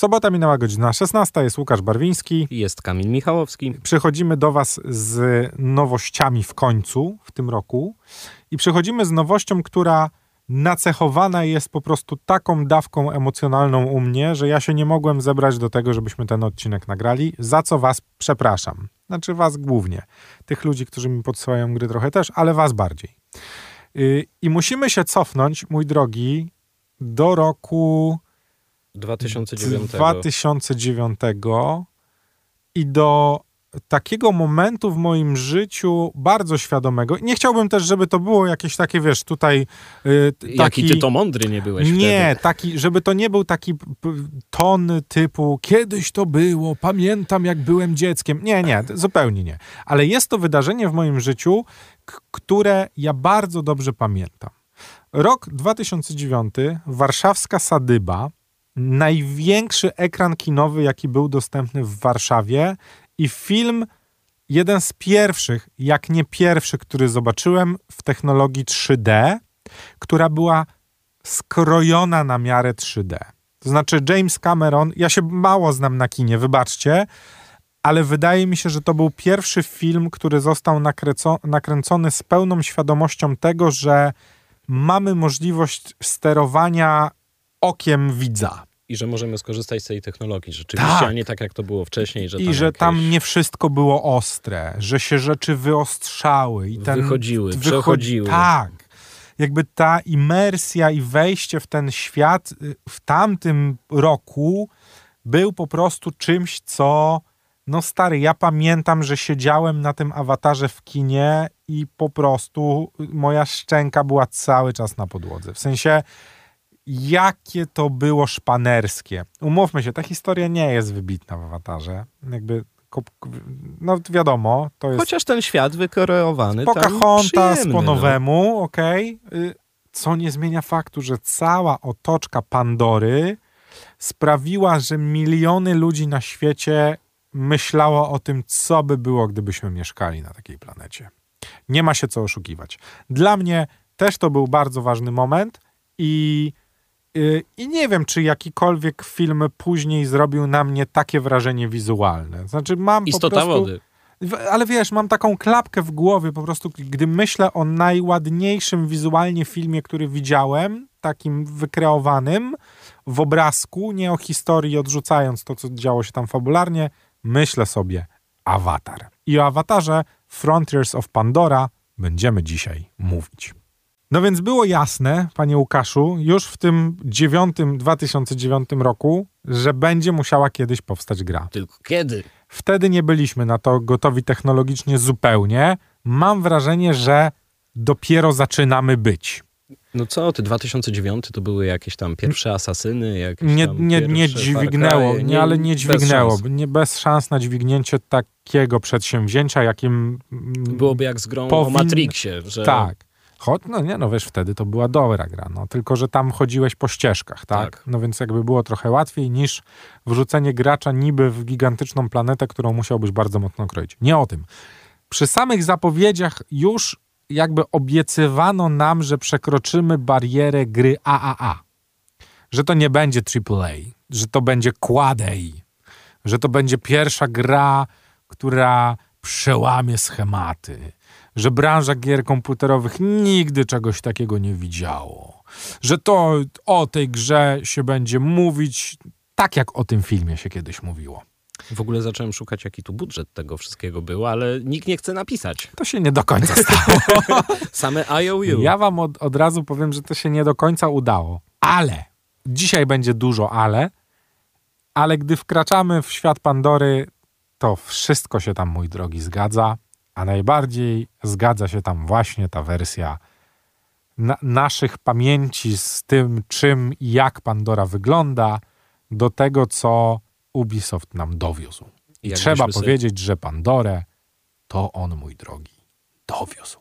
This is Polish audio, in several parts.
Sobota minęła godzina 16, jest Łukasz Barwiński. Jest Kamil Michałowski. Przychodzimy do Was z nowościami w końcu w tym roku i przychodzimy z nowością, która nacechowana jest po prostu taką dawką emocjonalną u mnie, że ja się nie mogłem zebrać do tego, żebyśmy ten odcinek nagrali, za co Was przepraszam. Znaczy Was głównie. Tych ludzi, którzy mi podsyłają gry trochę też, ale Was bardziej. Yy, I musimy się cofnąć, mój drogi, do roku 2009. 2009 i do takiego momentu w moim życiu bardzo świadomego. Nie chciałbym też, żeby to było jakieś takie, wiesz, tutaj yy, taki... Jaki ty to mądry nie byłeś Nie, wtedy. taki, żeby to nie był taki ton typu kiedyś to było, pamiętam jak byłem dzieckiem. Nie, nie, zupełnie nie. Ale jest to wydarzenie w moim życiu, które ja bardzo dobrze pamiętam. Rok 2009, warszawska Sadyba, największy ekran kinowy, jaki był dostępny w Warszawie i film, jeden z pierwszych, jak nie pierwszy, który zobaczyłem w technologii 3D, która była skrojona na miarę 3D. To znaczy James Cameron, ja się mało znam na kinie, wybaczcie, ale wydaje mi się, że to był pierwszy film, który został nakręco- nakręcony z pełną świadomością tego, że mamy możliwość sterowania okiem widza. I że możemy skorzystać z tej technologii rzeczywiście, Tak. a nie tak jak to było wcześniej, że tam I że jakieś tam nie wszystko było ostre, że się rzeczy wyostrzały i ten Wychodziły, wychodzi- przechodziły. Tak. Jakby ta imersja i wejście w ten świat y, w tamtym roku był po prostu czymś, co no stary, ja pamiętam, że siedziałem na tym awatarze w kinie i po prostu y, moja szczęka była cały czas na podłodze. W sensie jakie to było szpanerskie. Umówmy się, ta historia nie jest wybitna w awatarze. Jakby, no wiadomo, to jest Chociaż ten świat wykreowany Pocahontas po no. nowemu, okej. Y, Co nie zmienia faktu, że cała otoczka Pandory sprawiła, że miliony ludzi na świecie myślało o tym, co by było, gdybyśmy mieszkali na takiej planecie. Nie ma się co oszukiwać. Dla mnie też to był bardzo ważny moment i, i nie wiem, czy jakikolwiek film później zrobił na mnie takie wrażenie wizualne. Znaczy mam po Istota prostu... wody. Ale wiesz, mam taką klapkę w głowie po prostu, gdy myślę o najładniejszym wizualnie filmie, który widziałem, takim wykreowanym w obrazku, nie o historii, odrzucając to, co działo się tam fabularnie, myślę sobie Avatar. I o Avatarze Frontiers of Pandora będziemy dzisiaj mówić. No więc było jasne, panie Łukaszu, już w tym dziewiątym 2009 roku, że będzie musiała kiedyś powstać gra. Tylko kiedy? Wtedy nie byliśmy na to gotowi technologicznie zupełnie. Mam wrażenie, że dopiero zaczynamy być. No co ty, 2009 to były jakieś tam pierwsze asasyny, jakieś Nie, nie, nie dźwignęło, Cry'e, nie, ale nie bez dźwignęło. szans. Nie bez szans na dźwignięcie takiego przedsięwzięcia, jakim. mm, Byłoby jak z grą Powin- o Matrixie, że Tak. Choć, no nie, no wiesz, wtedy to była dobra gra, no, tylko że tam chodziłeś po ścieżkach, tak? Tak. No więc jakby było trochę łatwiej niż wrzucenie gracza niby w gigantyczną planetę, którą musiałbyś bardzo mocno kroić. Nie o tym. Przy samych zapowiedziach już jakby obiecywano nam, że przekroczymy barierę gry AAA. Że to nie będzie AAA, że to będzie Quad A, że to będzie pierwsza gra, która przełamie schematy, że branża gier komputerowych nigdy czegoś takiego nie widziało, że to o tej grze się będzie mówić tak, jak o tym filmie się kiedyś mówiło. w ogóle zacząłem szukać, jaki tu budżet tego wszystkiego był, ale nikt nie chce napisać. To się nie do końca stało. Same IOU. Ja wam od, od razu powiem, że to się nie do końca udało. Ale, dzisiaj będzie dużo ale, ale gdy wkraczamy w świat Pandory, to wszystko się tam, mój drogi, zgadza, a najbardziej zgadza się tam właśnie ta wersja na, naszych pamięci z tym, czym i jak Pandora wygląda, do tego, co Ubisoft nam dowiózł. I trzeba sobie- powiedzieć, że Pandorę to on, mój drogi, dowiózł.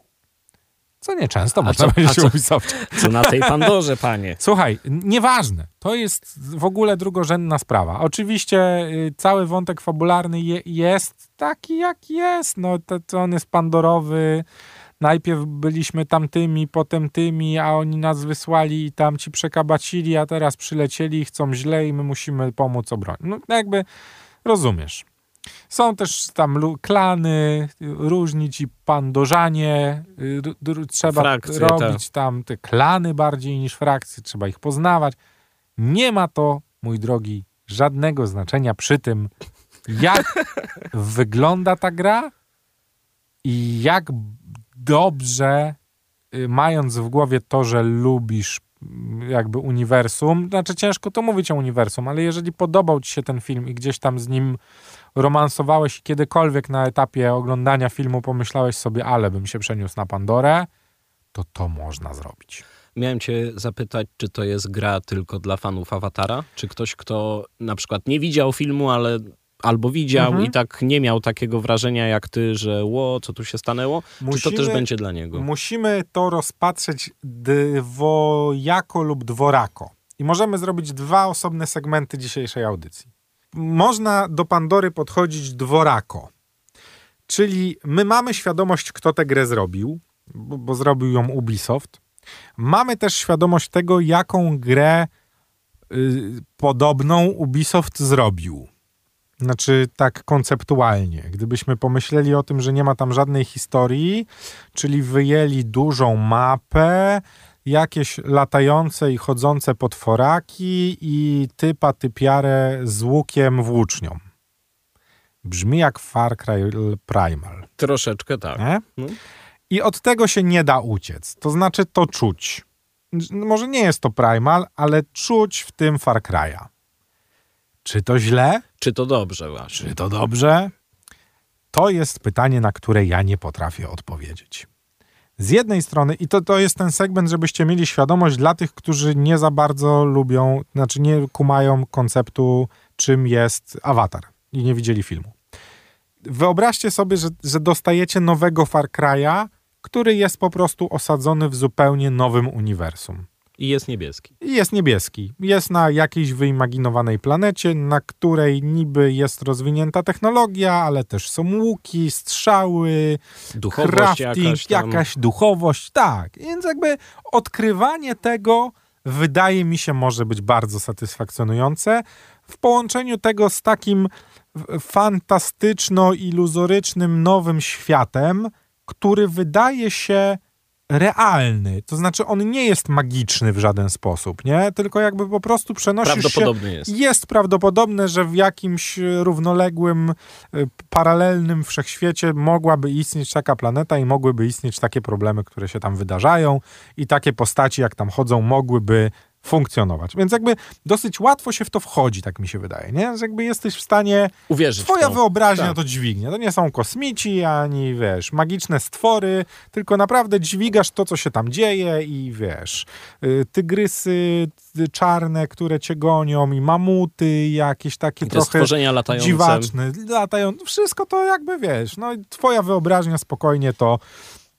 Co nieczęsto można co- a o co- na tej Pandorze, panie? Słuchaj, nieważne. To jest w ogóle drugorzędna sprawa. Oczywiście y, cały wątek fabularny je, jest taki, jak jest. No, to, to on jest pandorowy. najpierw byliśmy tamtymi, potem tymi, a oni nas wysłali i tam ci przekabacili, a teraz przylecieli i chcą źle i my musimy pomóc obronić. No jakby rozumiesz. Są też tam klany, różni ci pandorzanie, y, trzeba Frakcje, robić tam te klany bardziej niż frakcje, trzeba ich poznawać. Nie ma to, mój drogi, żadnego znaczenia przy tym, jak wygląda ta gra i jak dobrze, y, mając w głowie to, że lubisz jakby uniwersum, znaczy ciężko to mówić o uniwersum, ale jeżeli podobał ci się ten film i gdzieś tam z nim romansowałeś i kiedykolwiek na etapie oglądania filmu pomyślałeś sobie, ale bym się przeniósł na Pandorę, to to można zrobić. Miałem cię zapytać, czy to jest gra tylko dla fanów Awatara? Czy ktoś, kto na przykład nie widział filmu, ale albo widział Mhm. i tak nie miał takiego wrażenia jak ty, że ło, co tu się stanęło? czy to też będzie dla niego? Musimy to rozpatrzeć dwojako lub dworako. I możemy zrobić dwa osobne segmenty dzisiejszej audycji. Można do Pandory podchodzić dworako. Czyli my mamy świadomość, kto tę grę zrobił, bo, bo zrobił ją Ubisoft. Mamy też świadomość tego, jaką grę y, podobną Ubisoft zrobił. Znaczy tak konceptualnie. Gdybyśmy pomyśleli o tym, że nie ma tam żadnej historii, czyli wyjęli dużą mapę, jakieś latające i chodzące potworaki i typa typiarę z łukiem włócznią. Brzmi jak Far Cry Primal. Troszeczkę tak. No. I od tego się nie da uciec. To znaczy to czuć. Może nie jest to Primal, ale czuć w tym Far Cry'a. Czy to źle? Czy to dobrze właśnie? Czy to dobrze? To jest pytanie, na które ja nie potrafię odpowiedzieć. Z jednej strony, i to, to jest ten segment, żebyście mieli świadomość dla tych, którzy nie za bardzo lubią, znaczy nie kumają konceptu, czym jest awatar i nie widzieli filmu. Wyobraźcie sobie, że, że dostajecie nowego Far Cry'a, który jest po prostu osadzony w zupełnie nowym uniwersum. I jest niebieski. Jest niebieski. Jest na jakiejś wyimaginowanej planecie, na której niby jest rozwinięta technologia, ale też są łuki, strzały, Duchowość crafting, jakaś tam. jakaś duchowość. Tak, więc jakby odkrywanie tego wydaje mi się może być bardzo satysfakcjonujące w połączeniu tego z takim fantastyczno-iluzorycznym nowym światem, który wydaje się realny. To znaczy on nie jest magiczny w żaden sposób, nie? Tylko jakby po prostu przenosisz się... Prawdopodobny jest. Jest prawdopodobne, że w jakimś e, równoległym, e, paralelnym wszechświecie mogłaby istnieć taka planeta i mogłyby istnieć takie problemy, które się tam wydarzają i takie postaci, jak tam chodzą, mogłyby funkcjonować. Więc jakby dosyć łatwo się w to wchodzi, tak mi się wydaje, nie? Że jakby jesteś w stanie... Uwierzyć Twoja to. wyobraźnia Tak. to dźwignie. To nie są kosmici, ani wiesz, magiczne stwory, tylko naprawdę dźwigasz to, co się tam dzieje i wiesz, y, tygrysy y, czarne, które cię gonią i mamuty, jakieś takie I te trochę stworzenia latające. dziwaczne, latają, wszystko to jakby wiesz, no i twoja wyobraźnia spokojnie to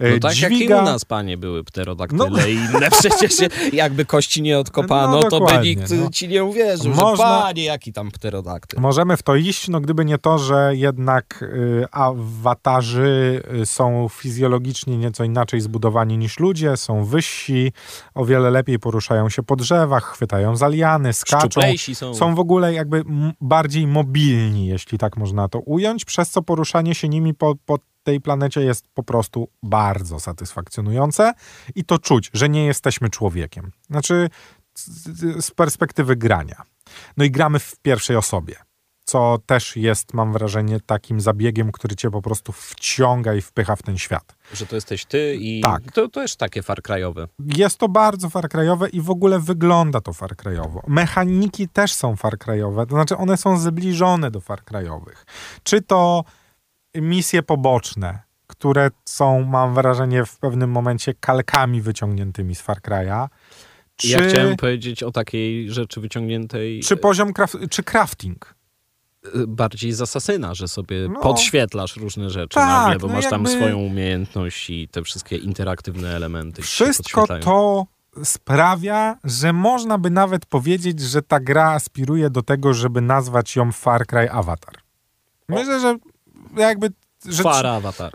No tak jak i dźwiga. u nas, panie, były pterodaktyle No. i inne. Przecież jakby kości nie odkopano, No, to by nikt no. ci nie uwierzył, Można- że panie, jaki tam pterodaktyl. Możemy w to iść, no gdyby nie to, że jednak y, awatarzy y, są fizjologicznie nieco inaczej zbudowani niż ludzie, są wyżsi, o wiele lepiej poruszają się po drzewach, chwytają za liany, skaczą. Są. Są w ogóle jakby bardziej mobilni, jeśli tak można to ująć, przez co poruszanie się nimi po, po tej planecie jest po prostu bardzo satysfakcjonujące i to czuć, że nie jesteśmy człowiekiem. Znaczy z, perspektywy grania. No i gramy w pierwszej osobie, co też jest, mam wrażenie, takim zabiegiem, który cię po prostu wciąga i wpycha w ten świat. Że to jesteś ty i Tak. to, to też takie Far Cry'owe. Jest to bardzo farkrajowe i w ogóle wygląda to farkrajowo. Mechaniki też są farkrajowe, to znaczy one są zbliżone do farkrajowych. Czy to misje poboczne, które są, mam wrażenie, w pewnym momencie kalkami wyciągniętymi z Far Cry'a, czy, Ja chciałem powiedzieć o takiej rzeczy wyciągniętej czy poziom, craf, czy crafting. e, bardziej z asasyna, że sobie No. podświetlasz różne rzeczy Tak, nagle, bo no masz tam swoją umiejętność i te wszystkie interaktywne elementy. Wszystko to sprawia, że można by nawet powiedzieć, że ta gra aspiruje do tego, żeby nazwać ją Far Cry Avatar. Myślę, że jakby że,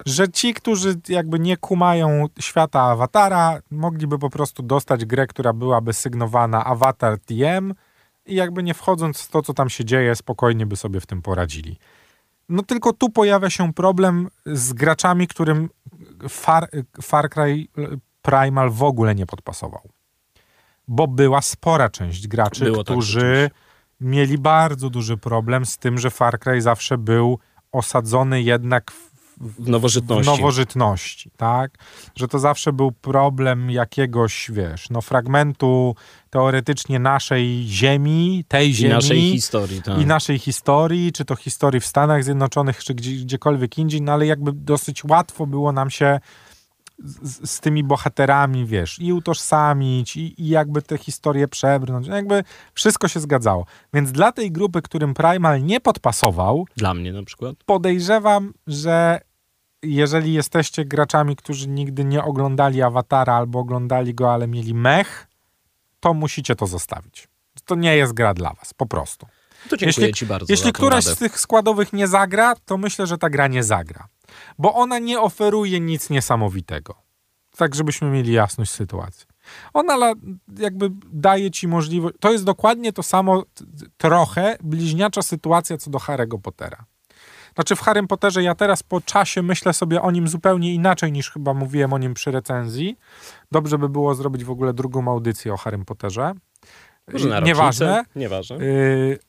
że ci, którzy jakby nie kumają świata awatara, mogliby po prostu dostać grę, która byłaby sygnowana Avatar TM i jakby nie wchodząc w to, co tam się dzieje, spokojnie by sobie w tym poradzili. No tylko tu pojawia się problem z graczami, którym Far, Far Cry Primal w ogóle nie podpasował. Bo była spora część graczy, Było tak, którzy rzeczywiście. mieli bardzo duży problem z tym, że Far Cry zawsze był osadzony jednak w, W nowożytności. w nowożytności, tak? Że to zawsze był problem jakiegoś, wiesz, no fragmentu teoretycznie naszej ziemi, tej I ziemi naszej historii. Tak. i naszej historii, czy to historii w Stanach Zjednoczonych, czy gdzie, gdziekolwiek indziej, no ale jakby dosyć łatwo było nam się z, z tymi bohaterami, wiesz, i utożsamić, i, i jakby te historie przebrnąć. No Jakby wszystko się zgadzało. Więc dla tej grupy, którym Primal nie podpasował, Dla mnie na przykład. podejrzewam, że jeżeli jesteście graczami, którzy nigdy nie oglądali Awatara albo oglądali go, ale mieli mech, to musicie to zostawić. To nie jest gra dla was, po prostu. To dziękuję Jeśli- ci bardzo Jeśli któraś radę. z tych składowych nie zagra, to myślę, że ta gra nie zagra. Bo ona nie oferuje nic niesamowitego. Tak, żebyśmy mieli jasność sytuacji. Ona jakby daje ci możliwość. To jest dokładnie to samo, trochę bliźniacza sytuacja co do Harry'ego Pottera. Znaczy w Harrym Potterze ja teraz po czasie myślę sobie o nim zupełnie inaczej niż chyba mówiłem o nim przy recenzji. Dobrze by było zrobić w ogóle drugą audycję o Harrym Potterze. Może na Nieważne. Nieważne. Yy,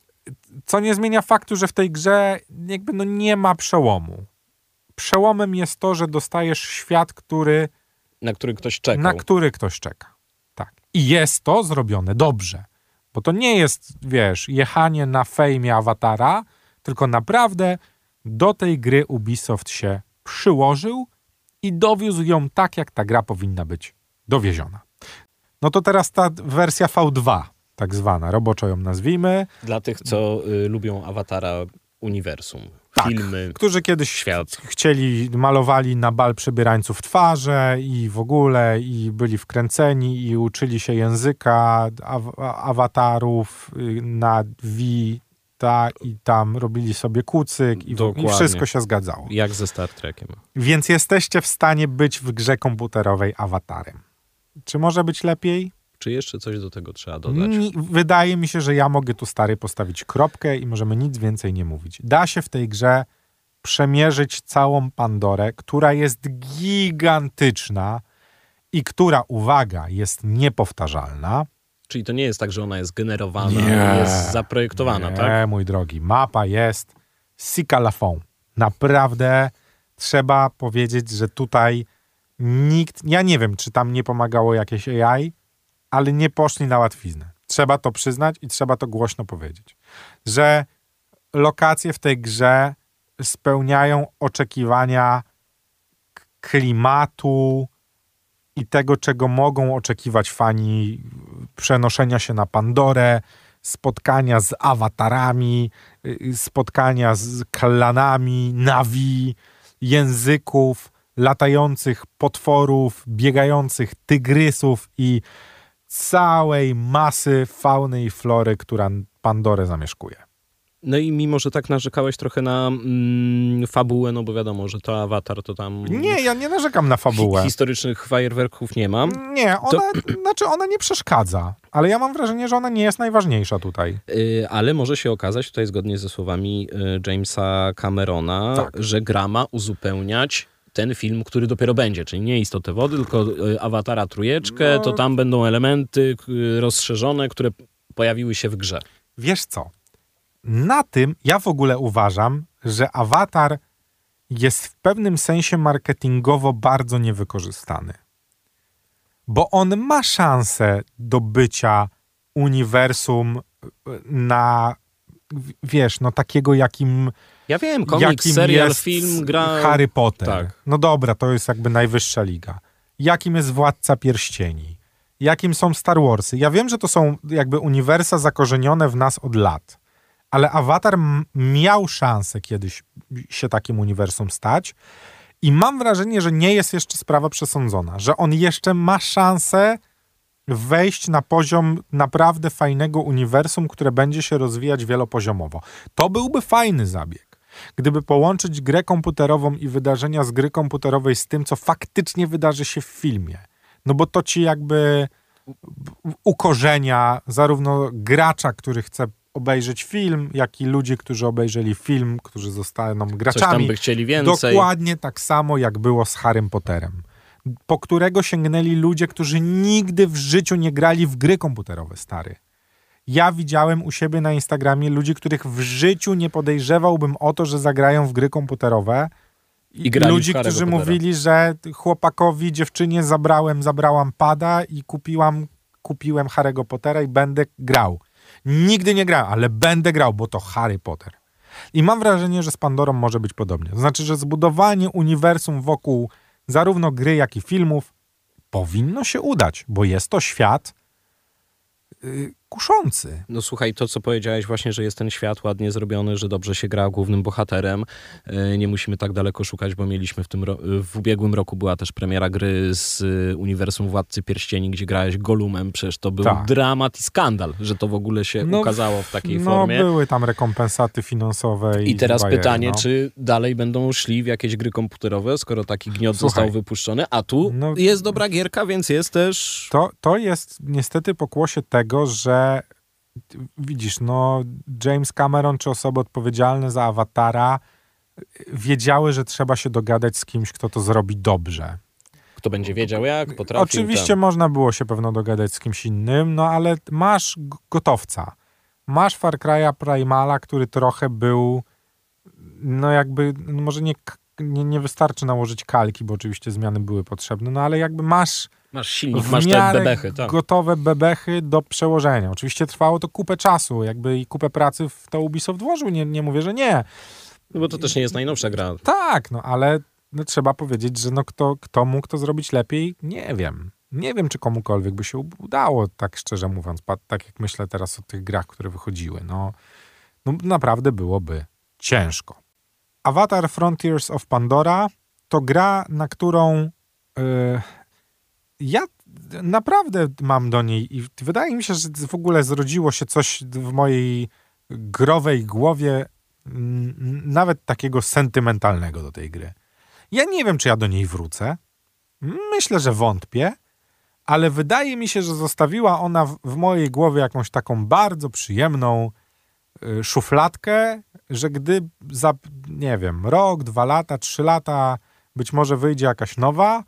co nie zmienia faktu, że w tej grze jakby no nie ma przełomu. Przełomem jest to, że dostajesz świat, który, Na który ktoś czekał. na który ktoś czeka. Tak. I jest to zrobione dobrze. Bo to nie jest, wiesz, jechanie na fejmie awatara, tylko naprawdę do tej gry Ubisoft się przyłożył i dowiózł ją tak, jak ta gra powinna być dowieziona. No to teraz ta wersja V2, tak zwana, roboczo ją nazwijmy. Dla tych, co y, lubią awatara uniwersum. Tak. Filmy. którzy kiedyś Świat. chcieli, malowali na bal przebierańców twarze i w ogóle, i byli wkręceni i uczyli się języka aw- awatarów y, na Vita i tam robili sobie kucyk i, w, i wszystko się zgadzało. Jak ze Star Trekiem. Więc jesteście w stanie być w grze komputerowej awatarem. Czy może być lepiej? Czy jeszcze coś do tego trzeba dodać? Ni- Wydaje mi się, że ja mogę tu stary postawić kropkę i możemy nic więcej nie mówić. Da się w tej grze przemierzyć całą Pandorę, która jest gigantyczna i która, uwaga, jest niepowtarzalna. Czyli to nie jest tak, że ona jest generowana, Nie. jest zaprojektowana, nie, tak? mój drogi, mapa jest sika la fond. Naprawdę trzeba powiedzieć, że tutaj nikt, ja nie wiem, czy tam nie pomagało jakieś AI, ale nie poszli na łatwiznę. Trzeba to przyznać i trzeba to głośno powiedzieć, że lokacje w tej grze spełniają oczekiwania klimatu i tego, czego mogą oczekiwać fani przenoszenia się na Pandorę, spotkania z awatarami, y, spotkania z klanami, nawi, języków, latających potworów, biegających tygrysów i całej masy fauny i flory, która Pandorę zamieszkuje. No i mimo, że tak narzekałeś trochę na mm, fabułę, no bo wiadomo, że to awatar to tam Nie, ja nie narzekam na fabułę. hi- historycznych fajerwerków nie mam. Nie, ona, znaczy ona nie przeszkadza, ale ja mam wrażenie, że ona nie jest najważniejsza tutaj. Y, ale może się okazać, tutaj zgodnie ze słowami y, Jamesa Camerona, Tak. że gra ma uzupełniać ten film, który dopiero będzie, czyli nie Istotę Wody, tylko y, Awatara Trójeczkę, No. to tam będą elementy rozszerzone, które pojawiły się w grze. Wiesz co? Na tym ja w ogóle uważam, że awatar jest w pewnym sensie marketingowo bardzo niewykorzystany. Bo on ma szansę do bycia uniwersum y, na, wiesz, no takiego jakim, Ja wiem, komiks, serial, film, gra... Harry Potter. tak. No dobra, to jest jakby najwyższa liga. Jakim jest Władca Pierścieni? Jakim są Star Warsy? Ja wiem, że to są jakby uniwersa zakorzenione w nas od lat, ale Avatar miał szansę kiedyś się takim uniwersum stać i mam wrażenie, że nie jest jeszcze sprawa przesądzona, że on jeszcze ma szansę wejść na poziom naprawdę fajnego uniwersum, które będzie się rozwijać wielopoziomowo. To byłby fajny zabieg. Gdyby połączyć grę komputerową i wydarzenia z gry komputerowej z tym, co faktycznie wydarzy się w filmie, no bo to ci jakby ukorzenia zarówno gracza, który chce obejrzeć film, jak i ludzi, którzy obejrzeli film, którzy zostaną graczami. Coś tam by chcieli więcej. Dokładnie tak samo, jak było z Harrym Potterem po którego sięgnęli ludzie, którzy nigdy w życiu nie grali w gry komputerowe, stary. Ja widziałem u siebie na Instagramie ludzi, których w życiu nie podejrzewałbym o to, że zagrają w gry komputerowe. I ludzi, którzy mówili, że chłopakowi, dziewczynie zabrałem, zabrałam pada i kupiłam, kupiłem Harry'ego Pottera i będę grał. Nigdy nie grałem, ale będę grał, bo to Harry Potter. I mam wrażenie, że z Pandorą może być podobnie. To znaczy, że zbudowanie uniwersum wokół zarówno gry, jak i filmów powinno się udać, bo jest to świat, Y, kuszący. No słuchaj, to co powiedziałeś właśnie, że jest ten świat ładnie zrobiony, że dobrze się gra głównym bohaterem. Y, nie musimy tak daleko szukać, bo mieliśmy w tym w ubiegłym roku była też premiera gry z y, uniwersum Władcy Pierścieni, gdzie grałeś Golumem. Przecież to był tak. dramat i skandal, że to w ogóle się no, ukazało w takiej no, formie. No były tam rekompensaty finansowe. I, I teraz pytanie, no. czy dalej będą szli w jakieś gry komputerowe, skoro taki gniot Słuchaj, został wypuszczony, a tu no, jest dobra gierka, więc jest też... To, to jest niestety pokłosie tego, tego, że widzisz, no James Cameron czy osoby odpowiedzialne za Awatara wiedziały, że trzeba się dogadać z kimś, kto to zrobi dobrze. Kto będzie wiedział jak, potrafił. Oczywiście tam. można było się pewno dogadać z kimś innym, no ale masz gotowca. Masz Far Cry'a Primala, który trochę był no jakby, no może nie, nie, nie wystarczy nałożyć kalki, bo oczywiście zmiany były potrzebne, no ale jakby masz Masz silnik, masz te bebechy. Tak. gotowe bebechy do przełożenia. Oczywiście trwało to kupę czasu, jakby i kupę pracy w to Ubisoft włożył, nie, nie mówię, że nie. No bo to też nie jest najnowsza gra. Tak, no ale no, trzeba powiedzieć, że no kto, kto mógł to zrobić lepiej, nie wiem. Nie wiem, czy komukolwiek by się udało, tak szczerze mówiąc, tak jak myślę teraz o tych grach, które wychodziły. No, no naprawdę byłoby ciężko. Avatar Frontiers of Pandora to gra, na którą yy, ja naprawdę mam do niej i wydaje mi się, że w ogóle zrodziło się coś w mojej growej głowie, nawet takiego sentymentalnego do tej gry. Ja nie wiem, czy ja do niej wrócę. Myślę, że wątpię, ale wydaje mi się, że zostawiła ona w, w mojej głowie jakąś taką bardzo przyjemną y, szufladkę, że gdy za, nie wiem, rok, dwa lata, trzy lata być może wyjdzie jakaś nowa,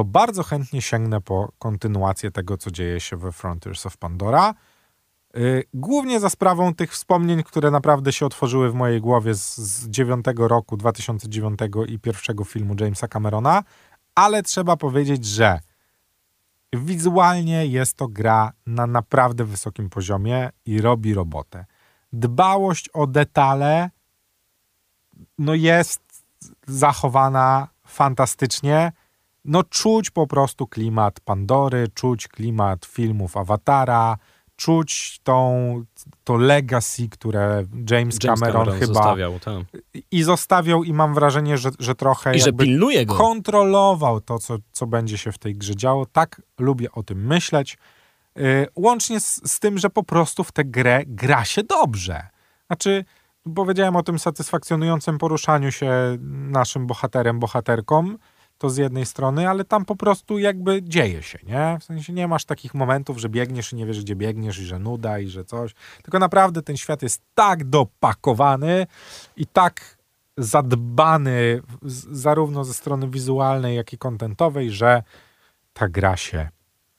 to bardzo chętnie sięgnę po kontynuację tego, co dzieje się we Frontiers of Pandora. Y, głównie za sprawą tych wspomnień, które naprawdę się otworzyły w mojej głowie z, z 9 roku 2009 i pierwszego filmu Jamesa Camerona, ale trzeba powiedzieć, że wizualnie jest to gra na naprawdę wysokim poziomie i robi robotę. Dbałość o detale no jest zachowana fantastycznie no czuć po prostu klimat Pandory, czuć klimat filmów Awatara, czuć tą, to legacy, które James, James Cameron, Cameron, chyba zostawiał, tak. i zostawiał i mam wrażenie, że, że trochę I że pilnuje go. kontrolował to, co, co będzie się w tej grze działo. Tak lubię o tym myśleć. Yy, łącznie z, z tym, że po prostu w tę grę gra się dobrze. Znaczy, powiedziałem o tym satysfakcjonującym poruszaniu się naszym bohaterem, bohaterką, to z jednej strony, ale tam po prostu jakby dzieje się, nie? W sensie nie masz takich momentów, że biegniesz i nie wiesz, gdzie biegniesz i że nuda i że coś. Tylko naprawdę ten świat jest tak dopakowany i tak zadbany zarówno ze strony wizualnej, jak i kontentowej, że ta gra się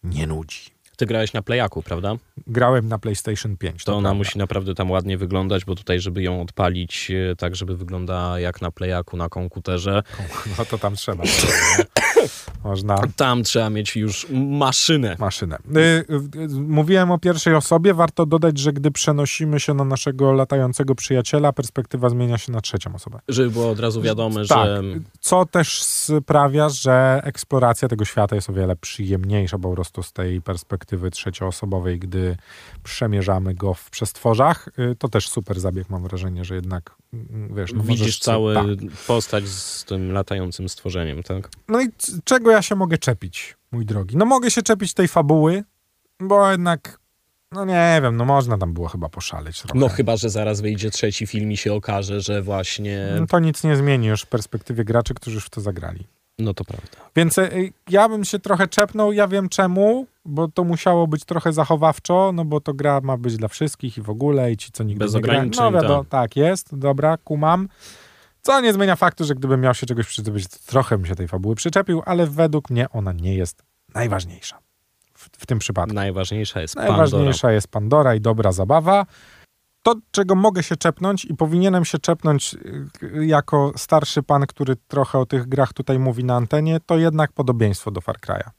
nie nudzi. Ty grałeś na Playaku, prawda? Grałem na PlayStation 5. To, to ona prawda. musi naprawdę tam ładnie wyglądać, bo tutaj, żeby ją odpalić e, tak, żeby wyglądała jak na Playaku, na komputerze. No to tam trzeba. Można. Tam trzeba mieć już maszynę. Maszynę. Y, y, mówiłem o pierwszej osobie. Warto dodać, że gdy przenosimy się na naszego latającego przyjaciela, perspektywa zmienia się na trzecią osobę. Żeby było od razu wiadome, tak, że... Co też sprawia, że eksploracja tego świata jest o wiele przyjemniejsza po prostu z tej perspektywy trzecioosobowej, gdy przemierzamy go w przestworzach. Y, to też super zabieg, mam wrażenie, że jednak wiesz... No Widzisz cały tak. postać z tym latającym stworzeniem, tak? No i czego ja się mogę czepić, mój drogi? No mogę się czepić tej fabuły, bo jednak No nie wiem, no można tam było chyba poszaleć trochę. No chyba, że zaraz wyjdzie trzeci film i się okaże, że właśnie... No to nic nie zmieni już w perspektywie graczy, którzy już w to zagrali. No to prawda. Więc y, ja bym się trochę czepnął, ja wiem czemu, bo to musiało być trochę zachowawczo, no bo to gra ma być dla wszystkich i w ogóle i ci, co nigdy Bez nie ograniczeń, No wiadomo, tak. tak jest, dobra, kumam. Co nie zmienia faktu, że gdybym miał się czegoś przyczepić, to trochę bym się tej fabuły przyczepił, ale według mnie ona nie jest najważniejsza w, w tym przypadku. Najważniejsza jest Pandora. Najważniejsza jest Pandora i dobra zabawa. To, czego mogę się czepnąć i powinienem się czepnąć y, jako starszy pan, który trochę o tych grach tutaj mówi na antenie, to jednak podobieństwo do Far Cry'a.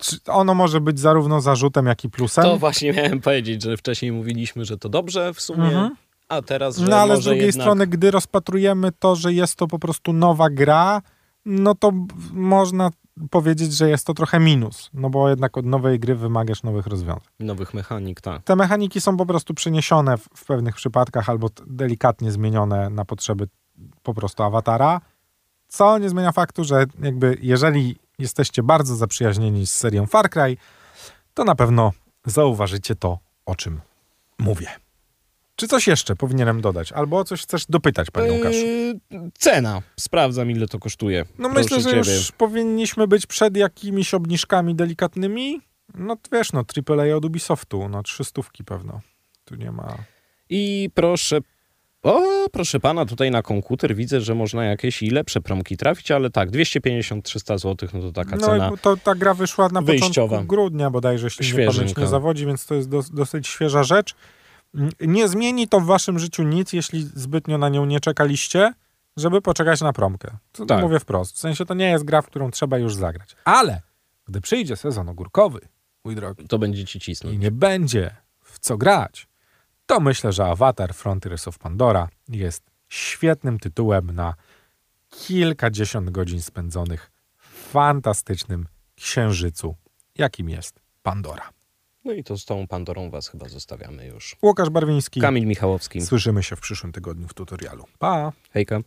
Czy ono może być zarówno zarzutem, jak i plusem. To właśnie miałem powiedzieć, że wcześniej mówiliśmy, że to dobrze w sumie, Mhm. a teraz, że No ale z drugiej jednak... strony, gdy rozpatrujemy to, że jest to po prostu nowa gra, no to można powiedzieć, że jest to trochę minus, no bo jednak od nowej gry wymagasz nowych rozwiązań. Nowych mechanik, tak. Te mechaniki są po prostu przeniesione w, w pewnych przypadkach albo delikatnie zmienione na potrzeby po prostu awatara, co nie zmienia faktu, że jakby jeżeli jesteście bardzo zaprzyjaźnieni z serią Far Cry, to na pewno zauważycie to, o czym mówię. Czy coś jeszcze powinienem dodać? Albo o coś chcesz dopytać, panie Łukaszu? Yy, cena. Sprawdzam, ile to kosztuje. No Proszę myślę, że ciebie. już powinniśmy być przed jakimiś obniżkami delikatnymi. No wiesz, no AAA od Ubisoftu, no trzystówki pewno. Tu nie ma... I proszę... O, proszę pana, tutaj na komputer widzę, że można jakieś i lepsze promki trafić, ale tak, 250-300 zł, no to taka No cena. i to ta gra wyszła na wyjściowa. początku grudnia bodajże, jeśli Świeżynka. pamięć nie zawodzi, więc to jest dos- dosyć świeża rzecz. Mm, Nie zmieni to w waszym życiu nic, jeśli zbytnio na nią nie czekaliście, żeby poczekać na promkę. To Tak. mówię wprost. W sensie to nie jest gra, w którą trzeba już zagrać. Ale gdy przyjdzie sezon ogórkowy, mój drogi, To będzie ci i cisnąć. nie będzie w co grać, to myślę, że Avatar Frontiers of Pandora jest świetnym tytułem na kilkadziesiąt godzin spędzonych w fantastycznym księżycu, jakim jest Pandora. No i to z tą Pandorą was chyba zostawiamy już. Łukasz Barwiński. Kamil Michałowski. Słyszymy się w przyszłym tygodniu w tutorialu. Pa! Hejka.